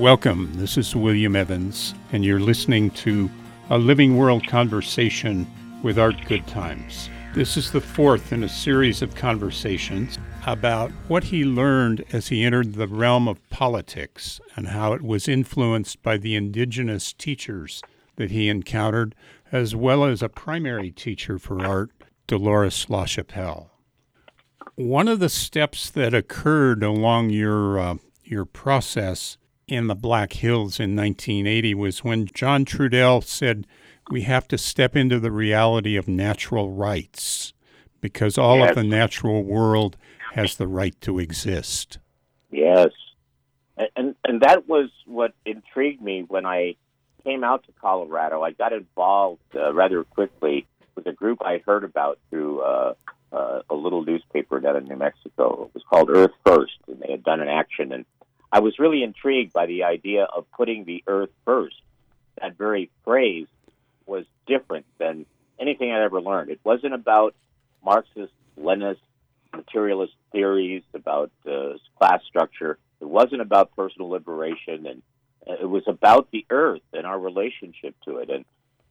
Welcome. This is William Evans, and you're listening to a Living World conversation with Art Goodtimes. This is the fourth in a series of conversations about what he learned as he entered the realm of politics and how it was influenced by the indigenous teachers that he encountered, as well as a primary teacher for art, Dolores LaChapelle. One of the steps that occurred along your uh, your process in the Black Hills in 1980 was when John Trudell said we have to step into the reality of natural rights because all yes. of the natural world has the right to exist. Yes. And and that was what intrigued me when I came out to Colorado. I got involved uh, rather quickly with a group I heard about through uh, uh, a little newspaper down in New Mexico. It was called Earth First, and they had done an action. And I was really intrigued by the idea of putting the Earth first. That very phrase was different than anything I'd ever learned. It wasn't about Marxist, Leninist, materialist theories about uh, class structure. It wasn't about personal liberation, and it was about the earth and our relationship to it. And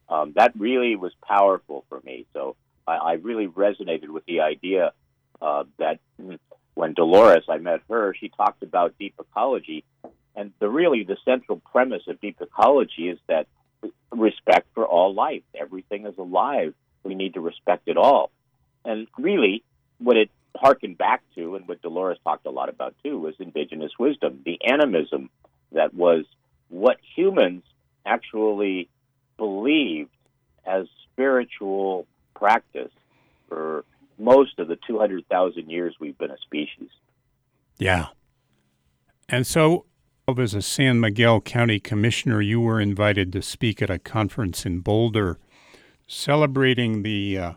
um, that really was powerful for me. So I, I really resonated with the idea uh, that when Dolores, I met her, she talked about deep ecology. And the really the central premise of deep ecology is that respect for all life. Everything is alive. We need to respect it all. And really, what it harkened back to, and what Dolores talked a lot about too, was indigenous wisdom, the animism that was what humans actually believed as spiritual practice for most of the 200,000 years we've been a species. Yeah. And so, as a San Miguel County Commissioner, you were invited to speak at a conference in Boulder celebrating the uh,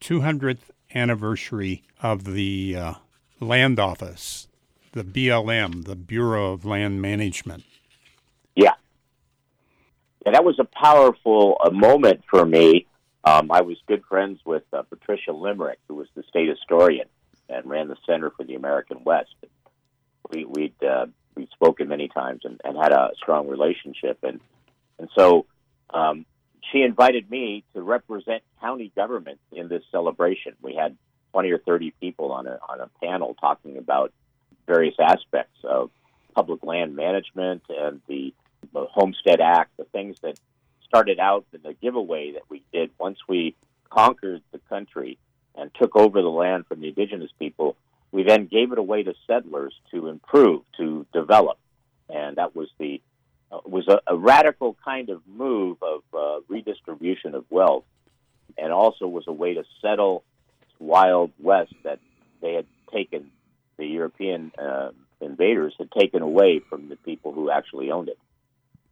200th anniversary of the uh, Land Office, the BLM, the Bureau of Land Management. Yeah. And that was a powerful uh, moment for me. Um, I was good friends with uh, Patricia Limerick, who was the state historian and ran the Center for the American West. We, we'd uh, we'd spoken many times and, and had a strong relationship, and and so um, she invited me to represent county government in this celebration. We had 20 or 30 people on a, on a panel talking about various aspects of public land management and the, the Homestead Act, the things that started out in the giveaway that we did once we conquered the country and took over the land from the indigenous people. We then gave it away to settlers to improve, to develop, and that was the uh, was a, a, radical kind of move of uh, redistribution of wealth, and also was a way to settle wild west that they had taken the European uh, invaders had taken away from the people who actually owned it.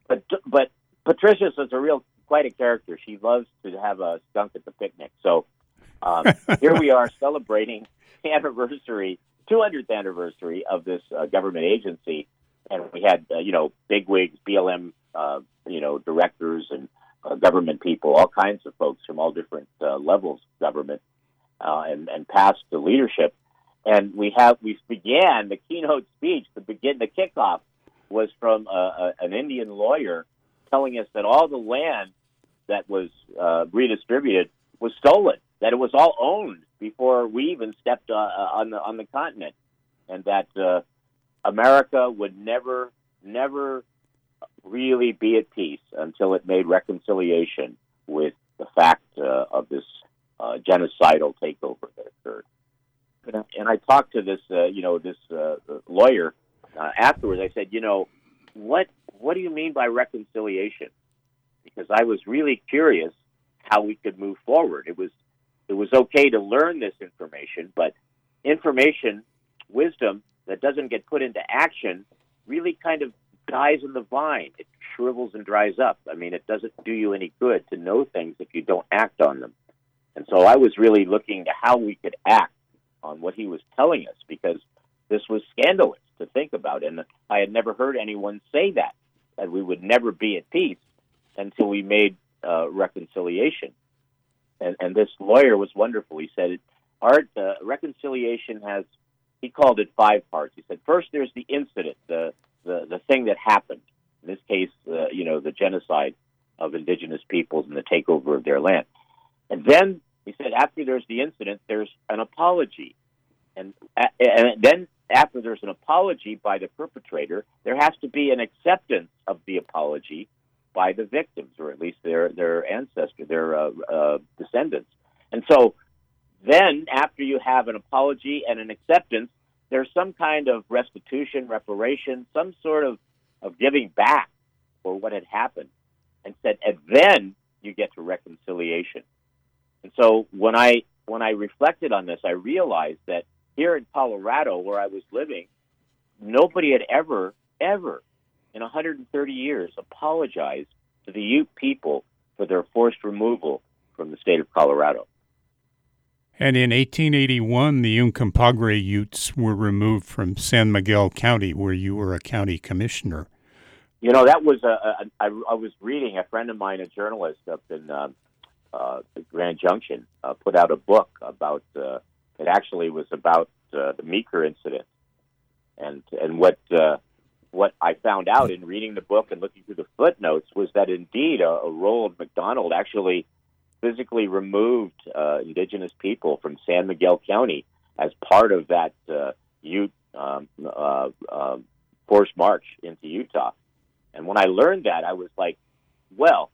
But but Patricia is a real quite a character. She loves to have a skunk at the picnic. So um, here we are celebrating the anniversary, 200th anniversary of this uh, government agency, and we had uh, you know bigwigs, BLM, uh, you know directors and uh, government people, all kinds of folks from all different uh, levels of government, uh, and and past the leadership. And we have we began the keynote speech, the begin the kickoff was from an Indian lawyer telling us that all the land that was redistributed was stolen, that it was all owned before we even stepped on the on the continent, and that America would never, never really be at peace until it made reconciliation with the fact uh, of this uh, genocidal takeover that occurred. And I talked to this, uh, you know, this uh, lawyer uh, afterwards. I said, you know, what what do you mean by reconciliation? Because I was really curious how we could move forward. It was it was okay to learn this information, but information, wisdom that doesn't get put into action really kind of dies in the vine. It shrivels and dries up. I mean, it doesn't do you any good to know things if you don't act on them. And so I was really looking to how we could act on what he was telling us because this was scandalous to think about. And I had never heard anyone say that, that we would never be at peace until we made uh, reconciliation. And, and this lawyer was wonderful. He said, Art, uh, reconciliation has he called it five parts. He said, first, there's the incident, the, the, the thing that happened. In this case, uh, you know, the genocide of indigenous peoples and the takeover of their land. And then he said, after there's the incident, there's an apology, and and then after there's an apology by the perpetrator, there has to be an acceptance of the apology by the victims, or at least their their ancestor, their uh, uh, descendants. And so, then after you have an apology and an acceptance, there's some kind of restitution, reparation, some sort of of giving back for what had happened, and said, and then you get to reconciliation. And so when I when I reflected on this, I realized that here in Colorado, where I was living, nobody had ever, ever in 130 years apologized to the Ute people for their forced removal from the state of Colorado. And in 1881, the Uncompahgre Utes were removed from San Miguel County, where you were a county commissioner. You know, that was a, a I, I was reading a friend of mine, a journalist up in uh, uh, Grand Junction, uh, put out a book about. It actually was about uh, the Meeker incident, and and what uh, what I found out in reading the book and looking through the footnotes was that indeed a, a Roland McDonald actually physically removed uh, indigenous people from San Miguel County as part of that uh, Ute um, uh, uh, forced march into Utah. And when I learned that, I was like, well,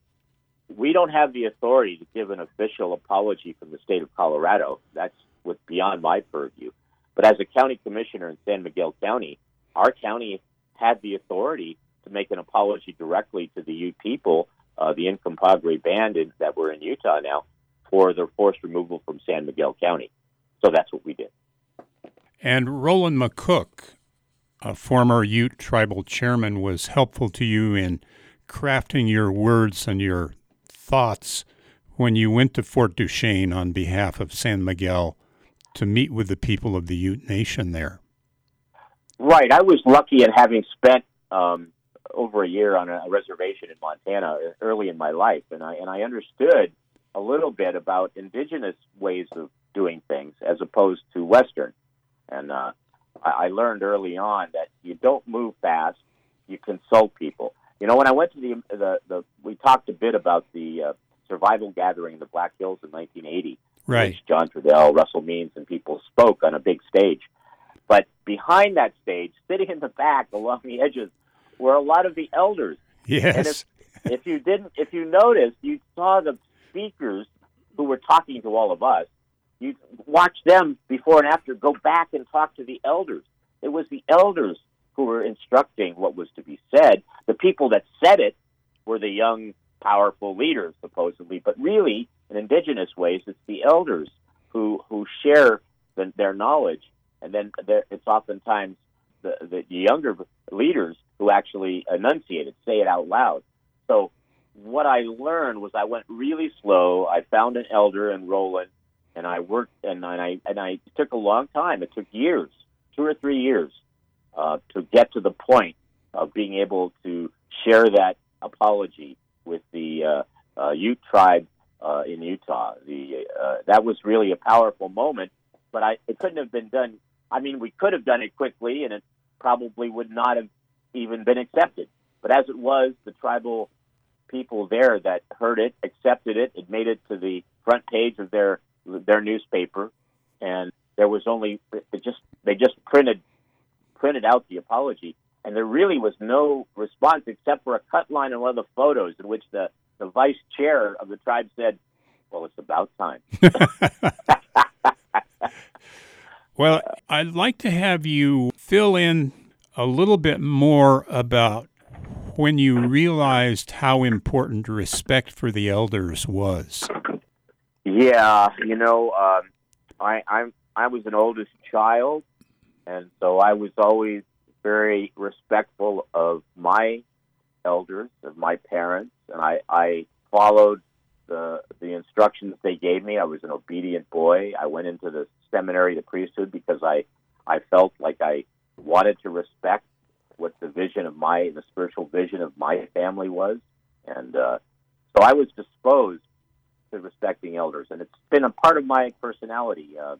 we don't have the authority to give an official apology from the state of Colorado. That's what's beyond my purview. But as a county commissioner in San Miguel County, our county had the authority to make an apology directly to the Ute people, uh, the Uncompahgre band in, that were in Utah now, for their forced removal from San Miguel County. So that's what we did. And Roland McCook, a former Ute tribal chairman, was helpful to you in crafting your words and your thoughts when you went to Fort Duchesne on behalf of San Miguel to meet with the people of the Ute Nation there. Right. I was lucky in having spent um, over a year on a reservation in Montana early in my life, and I and I understood a little bit about indigenous ways of doing things as opposed to Western. And uh, I, learned early on that you don't move fast; you consult people. You know, when I went to the the, the we talked a bit about the uh, survival gathering in the Black Hills in 1980, right? Which John Trudell, Russell Means, and people spoke on a big stage. But behind that stage, sitting in the back along the edges, were a lot of the elders. Yes. And if, if you didn't, if you noticed, you saw the speakers who were talking to all of us. You watch them before and after go back and talk to the elders. It was the elders who were instructing what was to be said. The people that said it were the young, powerful leaders, supposedly, but really, in indigenous ways, it's the elders who who share the, their knowledge and then it's oftentimes the, the younger leaders who actually enunciate it, say it out loud. So what I learned was I went really slow. I found an elder in Roland, and I worked, and I and I took a long time. It took years, two or three years, uh, to get to the point of being able to share that apology with the uh, uh, Ute tribe uh, in Utah. The uh, that was really a powerful moment, but I it couldn't have been done I mean, we could have done it quickly, and it probably would not have even been accepted. But as it was, the tribal people there that heard it accepted it. It made it to the front page of their their newspaper, and there was only it just they just printed printed out the apology, and there really was no response except for a cut line in one of the photos in which the the vice chair of the tribe said, "Well, it's about time." Well, I'd like to have you fill in a little bit more about when you realized how important respect for the elders was. Yeah, you know, um, I I'm I was an oldest child, and so I was always very respectful of my elders, of my parents, and I I followed the the instructions they gave me. I was an obedient boy. I went into the seminary, the priesthood, because I I felt like I wanted to respect what the vision of my the spiritual vision of my family was, and uh, so I was disposed to respecting elders, and it's been a part of my personality. Uh,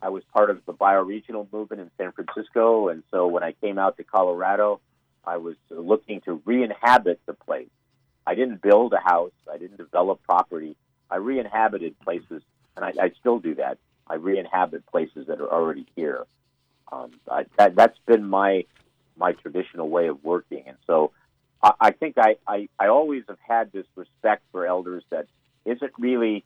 I was part of the bioregional movement in San Francisco, and so when I came out to Colorado, I was looking to re-inhabit the place. I didn't build a house. I didn't develop property. I re-inhabited places, and I, I still do that. I re-inhabit places that are already here. Um, I, that, that's been my my traditional way of working, and so I, I think I, I I always have had this respect for elders that isn't really.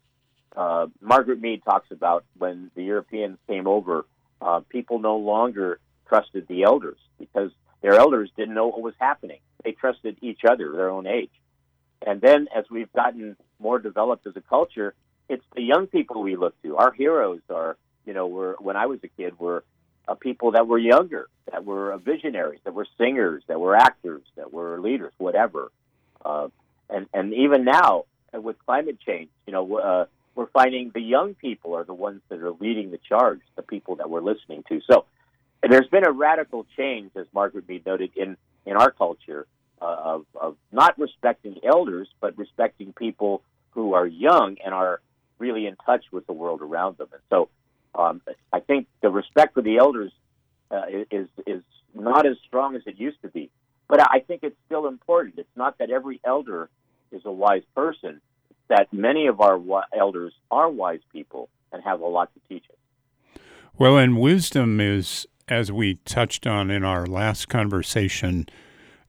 Uh, Margaret Mead talks about when the Europeans came over, uh, people no longer trusted the elders because their elders didn't know what was happening. They trusted each other, their own age. And then as we've gotten more developed as a culture, it's the young people we look to. Our heroes are, you know, were when I was a kid were uh, people that were younger, that were uh, visionaries, that were singers, that were actors, that were leaders, whatever. Uh, and and even now uh, with climate change, you know, uh, we're finding the young people are the ones that are leading the charge, the people that we're listening to. So there's been a radical change, as Margaret Mead noted, in in our culture uh, of of not respecting elders, but respecting people who are young and are really in touch with the world around them. And so, um, I think the respect for the elders uh, is is not as strong as it used to be. But I think it's still important. It's not that every elder is a wise person; it's that many of our elders are wise people and have a lot to teach us. Well, and wisdom is as we touched on in our last conversation,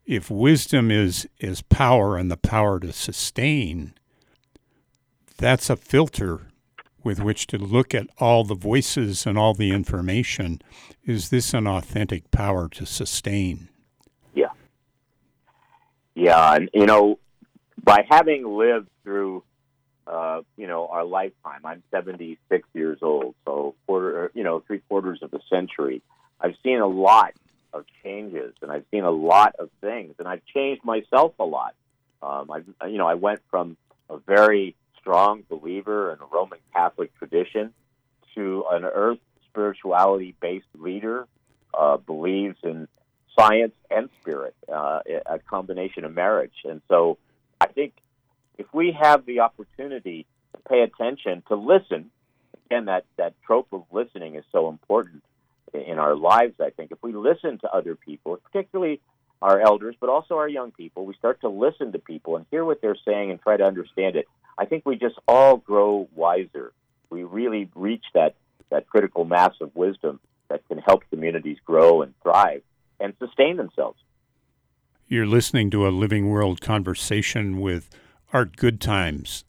if wisdom is is power and the power to sustain, that's a filter with which to look at all the voices and all the information. Is this an authentic power to sustain? Yeah. Yeah, and you know, by having lived through uh, you know, our lifetime. I'm 76 years old, so quarter, you know, three quarters of a century. I've seen a lot of changes, and I've seen a lot of things, and I've changed myself a lot. Um, I, you know, I went from a very strong believer in a Roman Catholic tradition to an earth spirituality based leader, uh, believes in science and spirit, uh, a combination of marriage. And so I think if we have the opportunity to pay attention, to listen, again, that, that trope of listening is so important in our lives, I think. If we listen to other people, particularly our elders, but also our young people, we start to listen to people and hear what they're saying and try to understand it. I think we just all grow wiser. We really reach that, that critical mass of wisdom that can help communities grow and thrive and sustain themselves. You're listening to a Living World conversation with Art Goodtimes,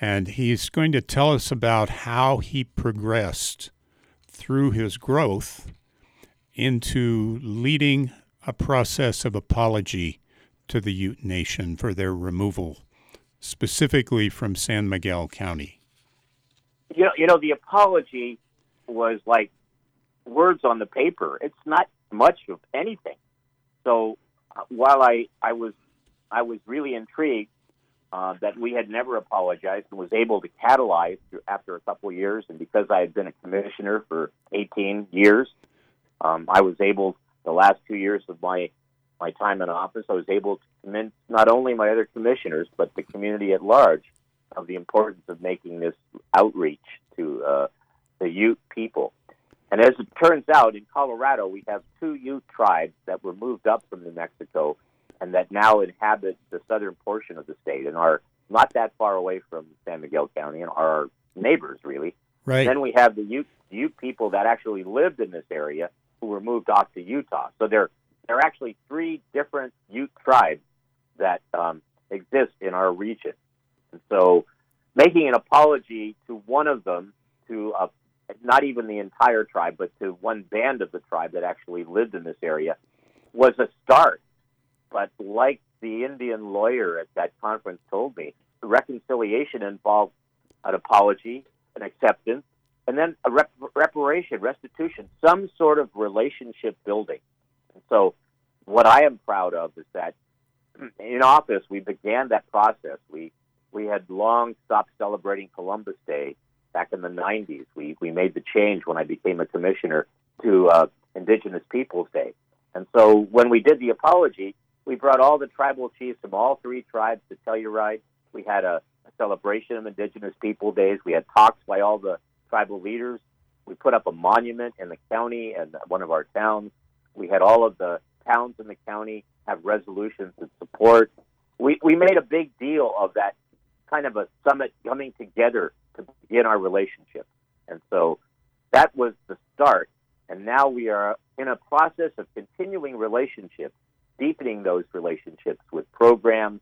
and he's going to tell us about how he progressed through his growth into leading a process of apology to the Ute Nation for their removal, specifically from San Miguel County. You know, you know, the apology was like words on the paper. It's not much of anything. So uh, while I, I was I was really intrigued uh, that we had never apologized and was able to catalyze after a couple of years. And because I had been a commissioner for 18 years, um, I was able, the last two years of my, my time in office, I was able to convince not only my other commissioners, but the community at large of the importance of making this outreach to uh, the Ute people. And as it turns out, in Colorado, we have two Ute tribes that were moved up from New Mexico and that now inhabit the southern portion of the state and are not that far away from San Miguel County and are our neighbors, really. Right. Then we have the Ute, Ute people that actually lived in this area who were moved off to Utah. So there, there are actually three different Ute tribes that um, exist in our region. And so making an apology to one of them, to a, not even the entire tribe, but to one band of the tribe that actually lived in this area, was a start. But like the Indian lawyer at that conference told me, reconciliation involves an apology, an acceptance, and then a rep- reparation, restitution, some sort of relationship building. And so, what I am proud of is that in office we began that process. We we had long stopped celebrating Columbus Day back in the 90s. We we made the change when I became a commissioner to uh, Indigenous Peoples Day. And so when we did the apology, we brought all the tribal chiefs from all three tribes to Telluride. We had a, a celebration of Indigenous People Days. We had talks by all the tribal leaders. We put up a monument in the county and one of our towns. We had all of the towns in the county have resolutions that support. We, we made a big deal of that kind of a summit coming together to begin our relationship. And so that was the start. And now we are in a process of continuing relationships, deepening those relationships with programs.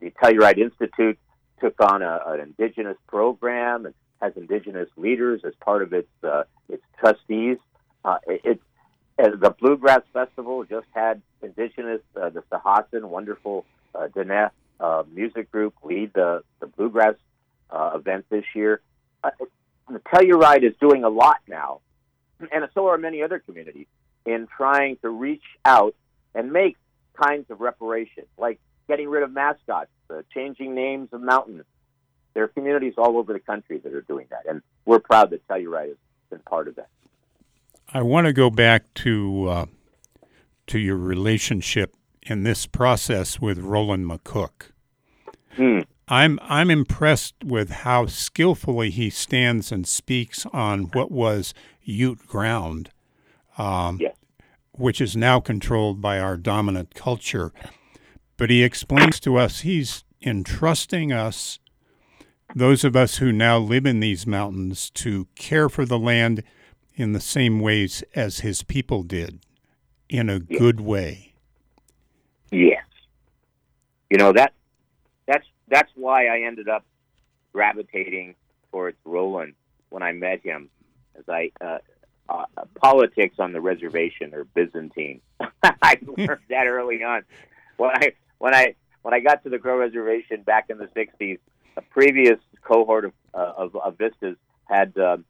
The Telluride Institute took on a, an indigenous program and has indigenous leaders as part of its uh, its trustees. Uh, it, it, the Bluegrass Festival just had indigenous uh, the Sihasin, wonderful uh, uh, music group lead the the bluegrass uh, event this year. Uh, the Telluride is doing a lot now, and so are many other communities in trying to reach out and make kinds of reparation, like getting rid of mascots, uh, changing names of mountains. There are communities all over the country that are doing that, and we're proud that Telluride has been part of that. I want to go back to uh, to your relationship in this process with Roland McCook. Hmm. I'm I'm impressed with how skillfully he stands and speaks on what was Ute ground, um, yes. Which is now controlled by our dominant culture. But he explains to us he's entrusting us, those of us who now live in these mountains, to care for the land in the same ways as his people did, in a Yes. good way. Yes. You know that that's that's why I ended up gravitating towards Roland when I met him, as I uh, uh, politics on the reservation or Byzantine. I learned that early on. When I when I when I got to the Crow Reservation back in the '60s, a previous cohort of uh, of, of vistas had um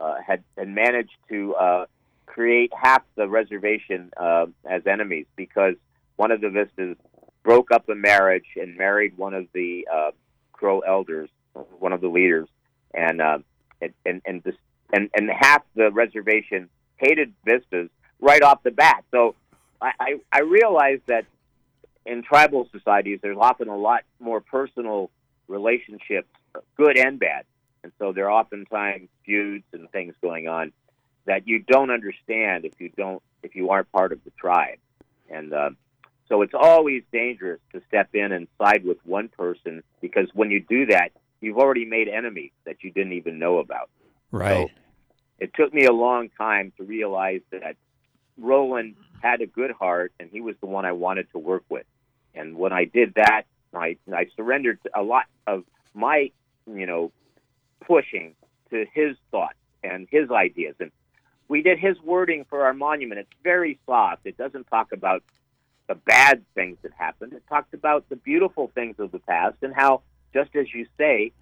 uh, had had managed to uh, create half the reservation uh, as enemies because one of the vistas broke up a marriage and married one of the uh, Crow elders, one of the leaders, and uh, and and and, this, and and half the reservation hated vistas right off the bat. So I, I, I realized that in tribal societies, there's often a lot more personal relationships, good and bad, and so there are oftentimes feuds and things going on that you don't understand if you don't if you aren't part of the tribe, and uh, so it's always dangerous to step in and side with one person because when you do that, you've already made enemies that you didn't even know about. Right. It took me a long time to realize that Roland had a good heart and he was the one I wanted to work with. And when I did that, I I surrendered a lot of my, you know, pushing to his thoughts and his ideas. And we did his wording for our monument. It's very soft. It doesn't talk about the bad things that happened. It talks about the beautiful things of the past and how, just as you say,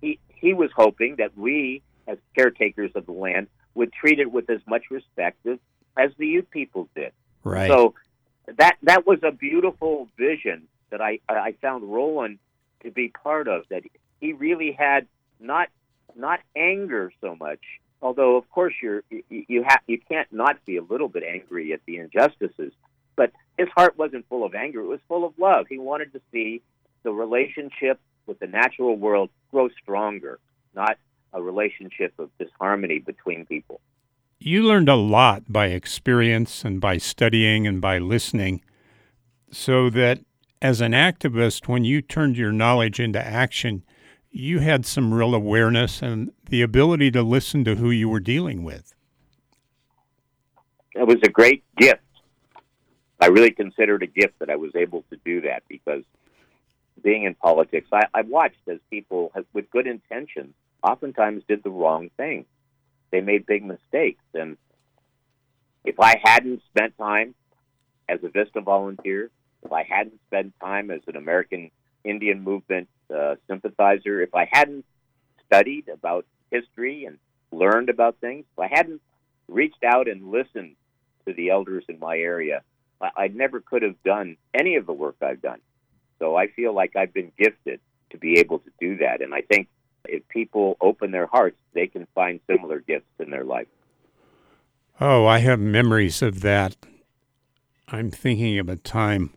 he he was hoping that we, as caretakers of the land, would treat it with as much respect as, as the Ute people did. right. So that that was a beautiful vision that I I found Roland to be part of. That he really had not not anger so much, although of course you're you, you have you can't not be a little bit angry at the injustices. But his heart wasn't full of anger; it was full of love. He wanted to see the relationship with the natural world grow stronger, not a relationship of disharmony between people. You learned a lot by experience and by studying and by listening, so that as an activist, when you turned your knowledge into action, you had some real awareness and the ability to listen to who you were dealing with. it was a great gift. I really considered a gift that I was able to do that because being in politics, I, I watched as people have, with good intentions oftentimes did the wrong thing. They made big mistakes. And if I hadn't spent time as a Vista volunteer, if I hadn't spent time as an American Indian movement uh, sympathizer, if I hadn't studied about history and learned about things, if I hadn't reached out and listened to the elders in my area, I, I never could have done any of the work I've done. So I feel like I've been gifted to be able to do that. And I think if people open their hearts, they can find similar gifts in their life. Oh, I have memories of that. I'm thinking of a time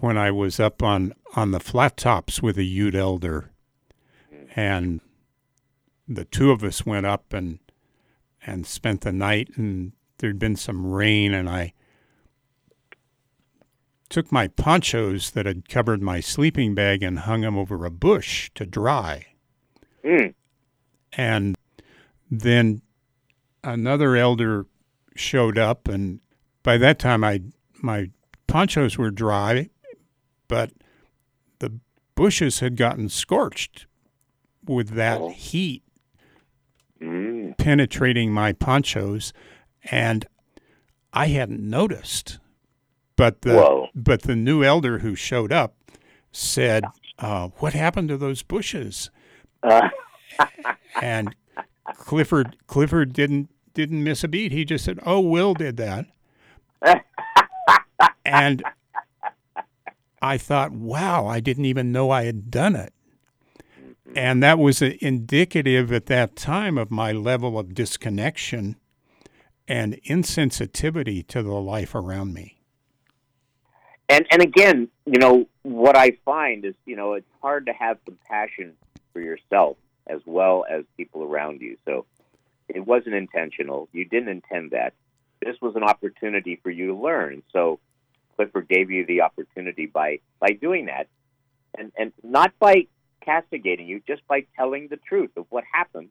when I was up on, on the flat tops with a Ute elder, and the two of us went up and and spent the night, and there'd been some rain, and I took my ponchos that had covered my sleeping bag and hung them over a bush to dry. Mm. And then another elder showed up, and by that time, I my ponchos were dry, but the bushes had gotten scorched with that Oh. heat Mm. penetrating my ponchos, and I hadn't noticed. But the Whoa. but the new elder who showed up said, uh, "What happened to those bushes?" And Clifford Clifford didn't didn't miss a beat. He just said, "Oh, Will did that," and I thought, "Wow, I didn't even know I had done it." And that was indicative at that time of my level of disconnection and insensitivity to the life around me. and and again, you know what I find is you know it's hard to have compassion for yourself as well as people around you. So it wasn't intentional. You didn't intend that. This was an opportunity for you to learn. So Clifford gave you the opportunity by by doing that, and and not by castigating you, just by telling the truth of what happened.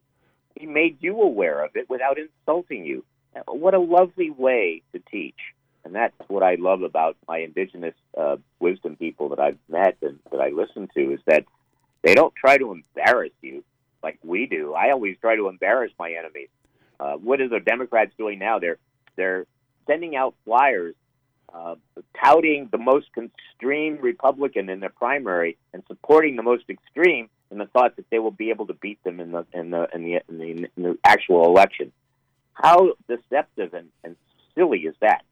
He made you aware of it without insulting you. What a lovely way to teach. And that's what I love about my indigenous uh, wisdom people that I've met and that I listen to is that they don't try to embarrass you like we do. I always try to embarrass my enemies. Uh, what are the Democrats doing now? They're they're sending out flyers uh, touting the most extreme Republican in the primary and supporting the most extreme in the thought that they will be able to beat them in the in the in the, in the, in the actual election. How deceptive and, and silly is that?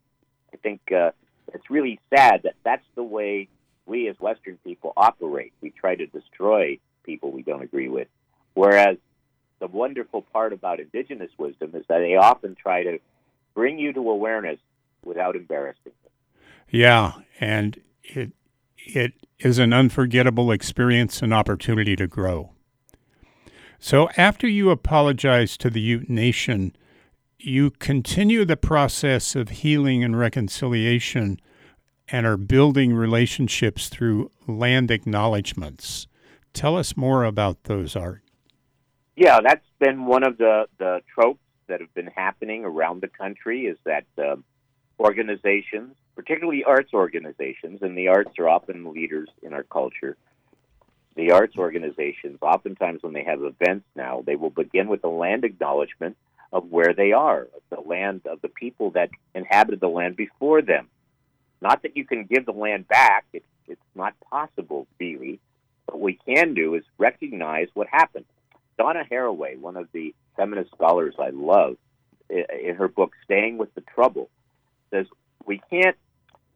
I think uh, it's really sad that that's the way we as Western people operate. We try to destroy people we don't agree with. Whereas the wonderful part about indigenous wisdom is that they often try to bring you to awareness without embarrassing you. Yeah, and it it is an unforgettable experience and opportunity to grow. So after you apologize to the Ute Nation, you continue the process of healing and reconciliation and are building relationships through land acknowledgments. Tell us more about those, Art. Yeah, that's been one of the, the tropes that have been happening around the country is that um organizations, particularly arts organizations, and the arts are often leaders in our culture. The arts organizations, oftentimes when they have events now, they will begin with a land acknowledgement of where they are, the land of the people that inhabited the land before them. Not that you can give the land back, it's, it's not possible, really. What we can do is recognize what happened. Donna Haraway, one of the feminist scholars I love, in her book Staying with the Trouble, says we can't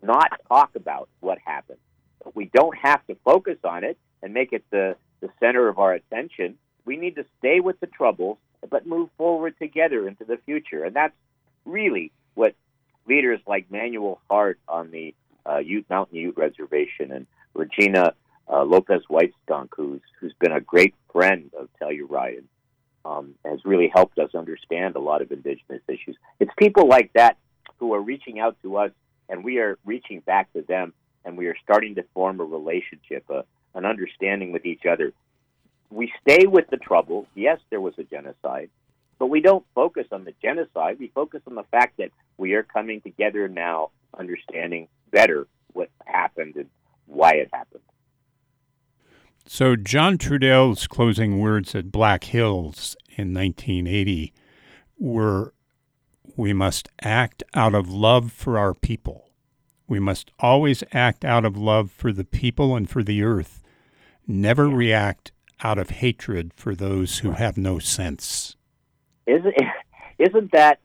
not talk about what happened. But we don't have to focus on it and make it the, the center of our attention. We need to stay with the troubles, but move forward together into the future. And that's really what leaders like Manuel Heart on the uh, Ute Mountain Ute Reservation and Regina uh, Lopez Whiteskunk, who's who's been a great friend of Telluride, um, has really helped us understand a lot of indigenous issues. It's people like that who are reaching out to us, and we are reaching back to them, and we are starting to form a relationship, a, an understanding with each other. We stay with the trouble. Yes, there was a genocide, but we don't focus on the genocide. We focus on the fact that we are coming together now, understanding better what happened and why it happened. So, John Trudell's closing words at Black Hills in 1980 were We must act out of love for our people. We must always act out of love for the people and for the earth, never react out of hatred for those who have no sense. Isn't isn't that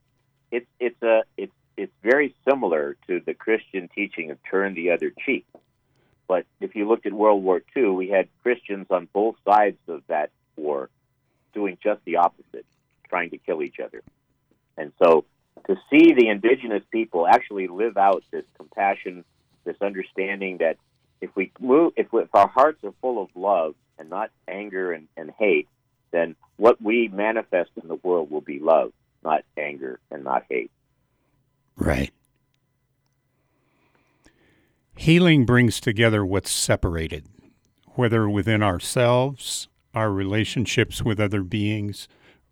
it's it's a it's it's very similar to the Christian teaching of turn the other cheek. But if you looked at World War II, we had Christians on both sides of that war doing just the opposite, trying to kill each other. And so to see the indigenous people actually live out this compassion, this understanding that if we move, if, we, if our hearts are full of love and not anger and, and hate, then what we manifest in the world will be love, not anger and not hate. Right. Healing brings together what's separated, whether within ourselves, our relationships with other beings,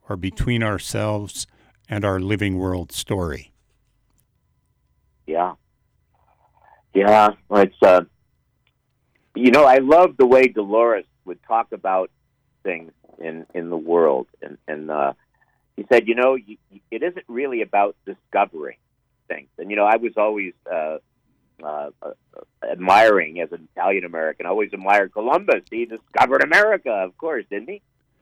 or between ourselves and our living world story. Yeah. Yeah. It's, uh, you know, I love the way Dolores would talk about things in, in the world. And, and, uh, he said, you know, you, it isn't really about discovering things. And, you know, I was always, uh, uh, uh, admiring as an Italian American. I always admired Columbus. He discovered America, of course, didn't he?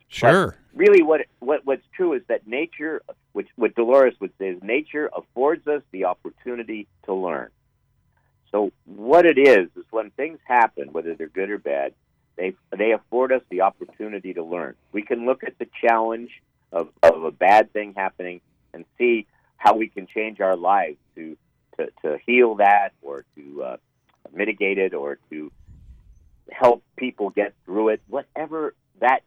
Sure. But really, what what what's true is that nature, which what Dolores would say, is nature affords us the opportunity to learn. So what it is is when things happen, whether they're good or bad, they they afford us the opportunity to learn. We can look at the challenge of, of a bad thing happening and see how we can change our lives to to, to heal that or to uh, mitigate it or to help people get through it, whatever that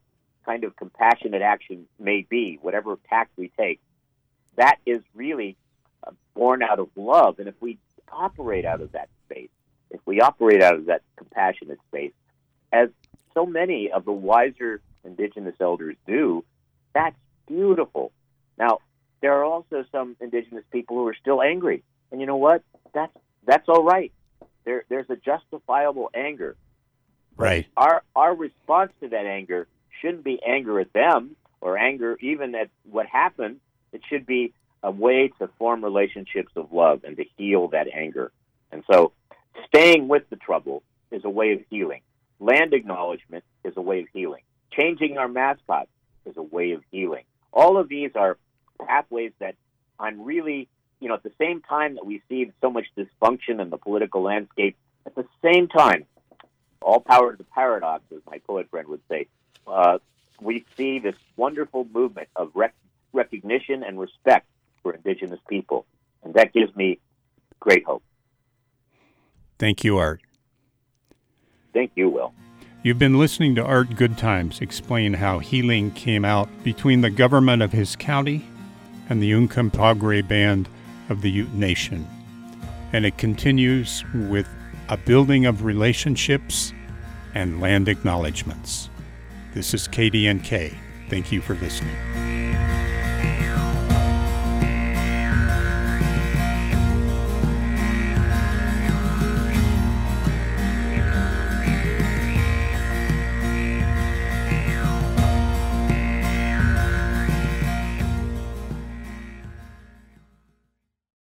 kind of compassionate action may be, whatever tack we take, that is really uh, born out of love. And if we operate out of that space, if we operate out of that compassionate space, as so many of the wiser indigenous elders do, that's beautiful. Now, there are also some indigenous people who are still angry and you know what? That's that's all right. There there's a justifiable anger. Right. Our our response to that anger shouldn't be anger at them or anger even at what happened. It should be a way to form relationships of love and to heal that anger. And so staying with the trouble is a way of healing. Land acknowledgement is a way of healing. Changing our mascot is a way of healing. All of these are pathways that I'm really you know, at the same time that we see so much dysfunction in the political landscape, at the same time, all power to the paradox, as my poet friend would say, uh, we see this wonderful movement of rec- recognition and respect for Indigenous people. And that gives me great hope. Thank you, Art. Thank you, Will. You've been listening to Art Goodtimes explain how healing came out between the government of his county and the Uncompahgre Band of the Ute Nation. And it continues with a building of relationships and land acknowledgments. This is KDNK. Thank you for listening.